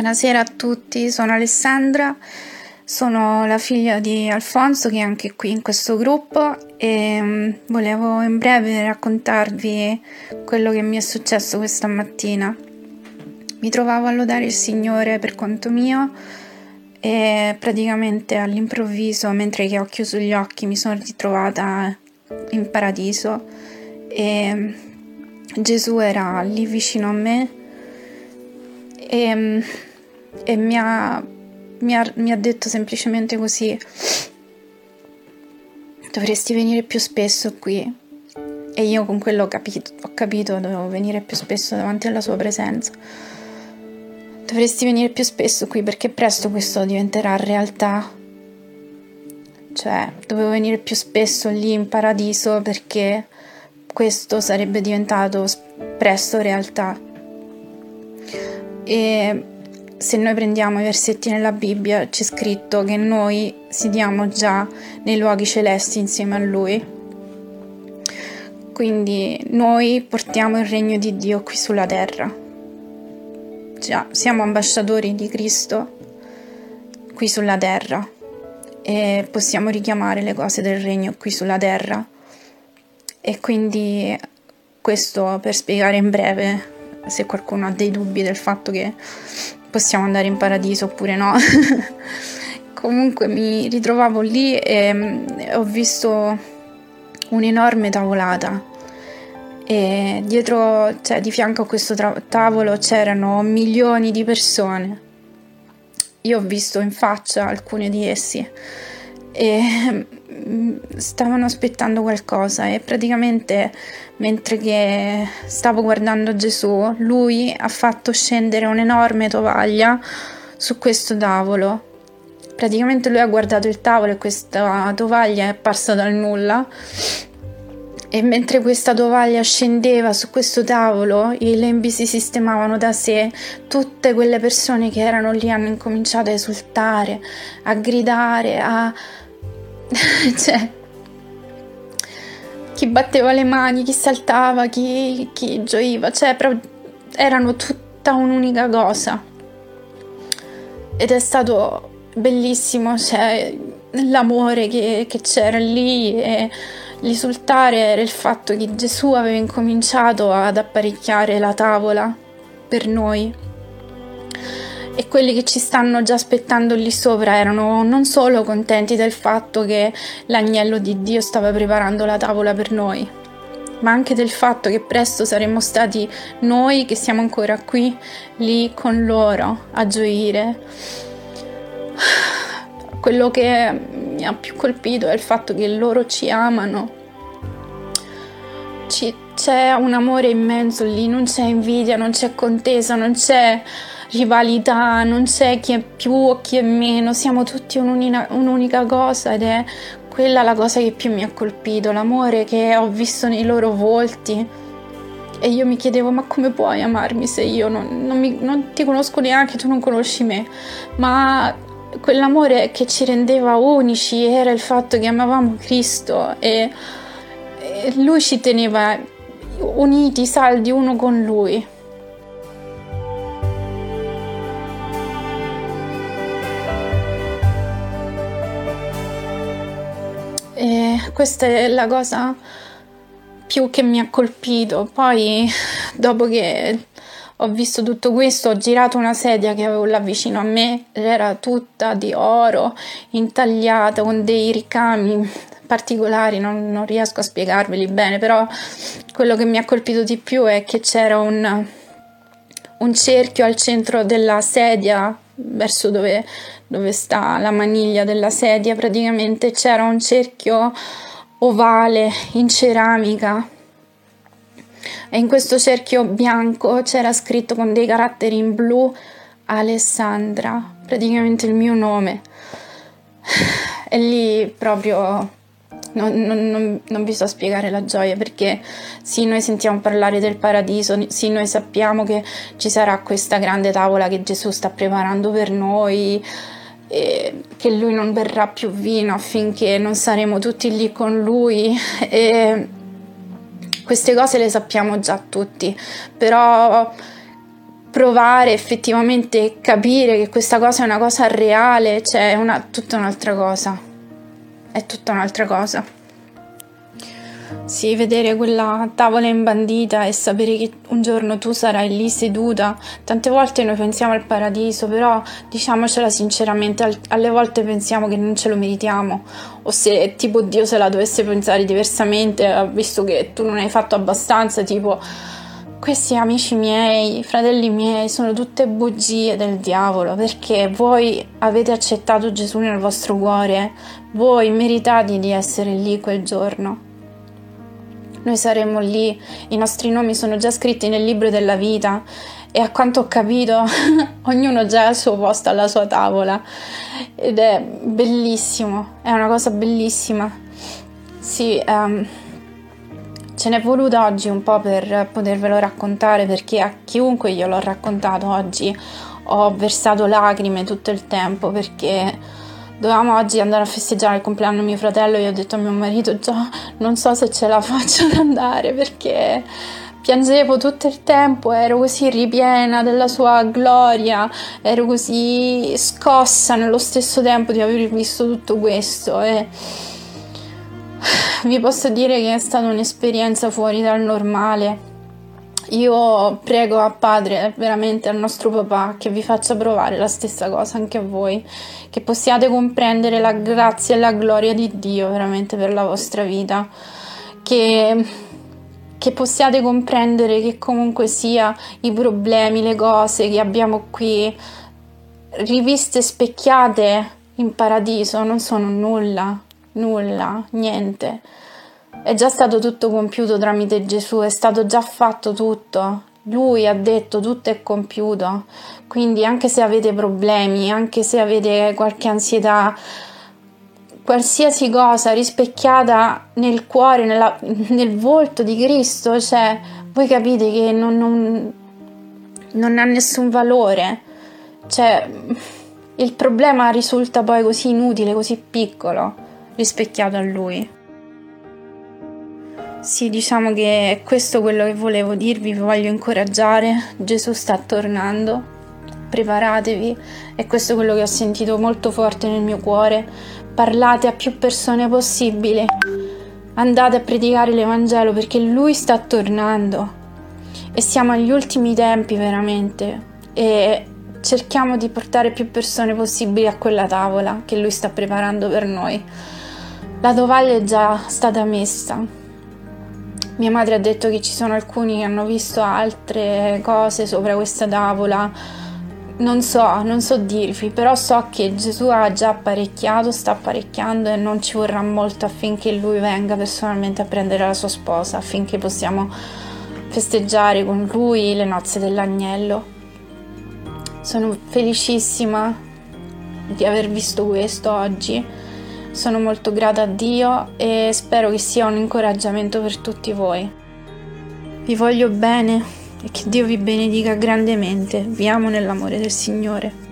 Buonasera a tutti, sono Alessandra, sono la figlia di Alfonso che è anche qui in questo gruppo e mm, volevo in breve raccontarvi quello che mi è successo questa mattina. Mi trovavo a lodare il Signore per conto mio e praticamente all'improvviso, mentre che ho chiuso gli occhi, mi sono ritrovata in paradiso e mm, Gesù era lì vicino a me e, mm, e mi, ha, mi, ha, mi ha detto semplicemente così, dovresti venire più spesso qui. E io con quello ho capito, ho capito, dovevo venire più spesso davanti alla sua presenza. Dovresti venire più spesso qui perché presto questo diventerà realtà. Cioè, dovevo venire più spesso lì in paradiso perché questo sarebbe diventato presto realtà. E se noi prendiamo i versetti nella Bibbia c'è scritto che noi siediamo già nei luoghi celesti insieme a Lui. Quindi noi portiamo il regno di Dio qui sulla terra. Già, siamo ambasciatori di Cristo qui sulla terra e possiamo richiamare le cose del regno qui sulla terra. E quindi questo per spiegare in breve se qualcuno ha dei dubbi del fatto che possiamo andare in paradiso oppure no. Comunque mi ritrovavo lì e mm, ho visto un'enorme tavolata e dietro, cioè di fianco a questo tra- tavolo c'erano milioni di persone. Io ho visto in faccia alcune di essi e mm, stavano aspettando qualcosa e praticamente mentre che stavo guardando Gesù, lui ha fatto scendere un'enorme tovaglia su questo tavolo. Praticamente lui ha guardato il tavolo e questa tovaglia è apparsa dal nulla. E mentre questa tovaglia scendeva su questo tavolo, i lembi si sistemavano da sé, tutte quelle persone che erano lì hanno incominciato a esultare, a gridare, a... cioè, chi batteva le mani, chi saltava, chi, chi gioiva, cioè erano tutta un'unica cosa. Ed è stato bellissimo, cioè, l'amore che, che c'era lì e l'esultare era il fatto che Gesù aveva incominciato ad apparecchiare la tavola per noi e quelli che ci stanno già aspettando lì sopra erano non solo contenti del fatto che l'agnello di Dio stava preparando la tavola per noi, ma anche del fatto che presto saremmo stati noi che siamo ancora qui, lì con loro, a gioire. Quello che mi ha più colpito è il fatto che loro ci amano. Ci, c'è un amore immenso lì, non c'è invidia, non c'è contesa, non c'è rivalità, non c'è chi è più o chi è meno, siamo tutti un'unica, cosa ed è quella la cosa che più mi ha colpito, l'amore che ho visto nei loro volti. E io mi chiedevo, ma come puoi amarmi se io non, non, mi, non ti conosco neanche, tu non conosci me? Ma quell'amore che ci rendeva unici era il fatto che amavamo Cristo e, e lui ci teneva uniti, saldi uno con lui. Questa è la cosa più che mi ha colpito. Poi, dopo che ho visto tutto questo, ho girato una sedia che avevo là vicino a me, era tutta di oro, intagliata con dei ricami particolari, non, non riesco a spiegarveli bene, però quello che mi ha colpito di più è che c'era un, un cerchio al centro della sedia verso dove, dove sta la maniglia della sedia, praticamente c'era un cerchio ovale in ceramica e in questo cerchio bianco c'era scritto con dei caratteri in blu Alessandra, praticamente il mio nome. E lì proprio non, non, non, vi so spiegare la gioia perché sì, noi sentiamo parlare del paradiso, sì, noi sappiamo che ci sarà questa grande tavola che Gesù sta preparando per noi, che lui non berrà più vino affinché non saremo tutti lì con lui. E queste cose le sappiamo già tutti, però provare effettivamente capire che questa cosa è una cosa reale, cioè è una, tutta un'altra cosa. È tutta un'altra cosa. Sì, vedere quella tavola imbandita e sapere che un giorno tu sarai lì seduta. Tante volte noi pensiamo al paradiso, però diciamocela sinceramente, alle volte pensiamo che non ce lo meritiamo. O se tipo Dio se la dovesse pensare diversamente, visto che tu non hai fatto abbastanza, tipo questi amici miei, fratelli miei, sono tutte bugie del diavolo perché voi avete accettato Gesù nel vostro cuore, voi meritate di essere lì quel giorno. Noi saremo lì, i nostri nomi sono già scritti nel libro della vita e a quanto ho capito ognuno già ha il suo posto alla sua tavola ed è bellissimo, è una cosa bellissima. Sì, um, Ce n'è voluto oggi un po' per potervelo raccontare perché a chiunque io l'ho raccontato oggi ho versato lacrime tutto il tempo perché dovevamo oggi andare a festeggiare il compleanno di mio fratello e io ho detto a mio marito già non so se ce la faccio ad andare perché piangevo tutto il tempo, ero così ripiena della sua gloria, ero così scossa nello stesso tempo di aver visto tutto questo e vi posso dire che è stata un'esperienza fuori dal normale. Io prego a Padre, veramente al nostro papà, che vi faccia provare la stessa cosa anche a voi, che possiate comprendere la grazia e la gloria di Dio veramente per la vostra vita, che, che possiate comprendere che comunque sia i problemi, le cose che abbiamo qui riviste specchiate in paradiso non sono nulla nulla, niente. È già stato tutto compiuto tramite Gesù, è stato già fatto tutto. Lui ha detto tutto è compiuto. Quindi anche se avete problemi, anche se avete qualche ansietà, qualsiasi cosa rispecchiata nel cuore, nella, nel volto di Cristo, cioè voi capite che non, non, non ha nessun valore. Cioè, il problema risulta poi così inutile, così piccolo rispecchiato a lui. Sì, diciamo che è questo quello che volevo dirvi, vi voglio incoraggiare, Gesù sta tornando, preparatevi, è questo quello che ho sentito molto forte nel mio cuore, parlate a più persone possibile, andate a predicare l'Evangelo perché Lui sta tornando e siamo agli ultimi tempi veramente e cerchiamo di portare più persone possibili a quella tavola che Lui sta preparando per noi. La tovaglia è già stata messa. Mia madre ha detto che ci sono alcuni che hanno visto altre cose sopra questa tavola. Non so, non so dirvi, però so che Gesù ha già apparecchiato, sta apparecchiando e non ci vorrà molto affinché lui venga personalmente a prendere la sua sposa, affinché possiamo festeggiare con lui le nozze dell'agnello. Sono felicissima di aver visto questo oggi sono molto grata a Dio e spero che sia un incoraggiamento per tutti voi. Vi voglio bene e che Dio vi benedica grandemente. Vi amo nell'amore del Signore.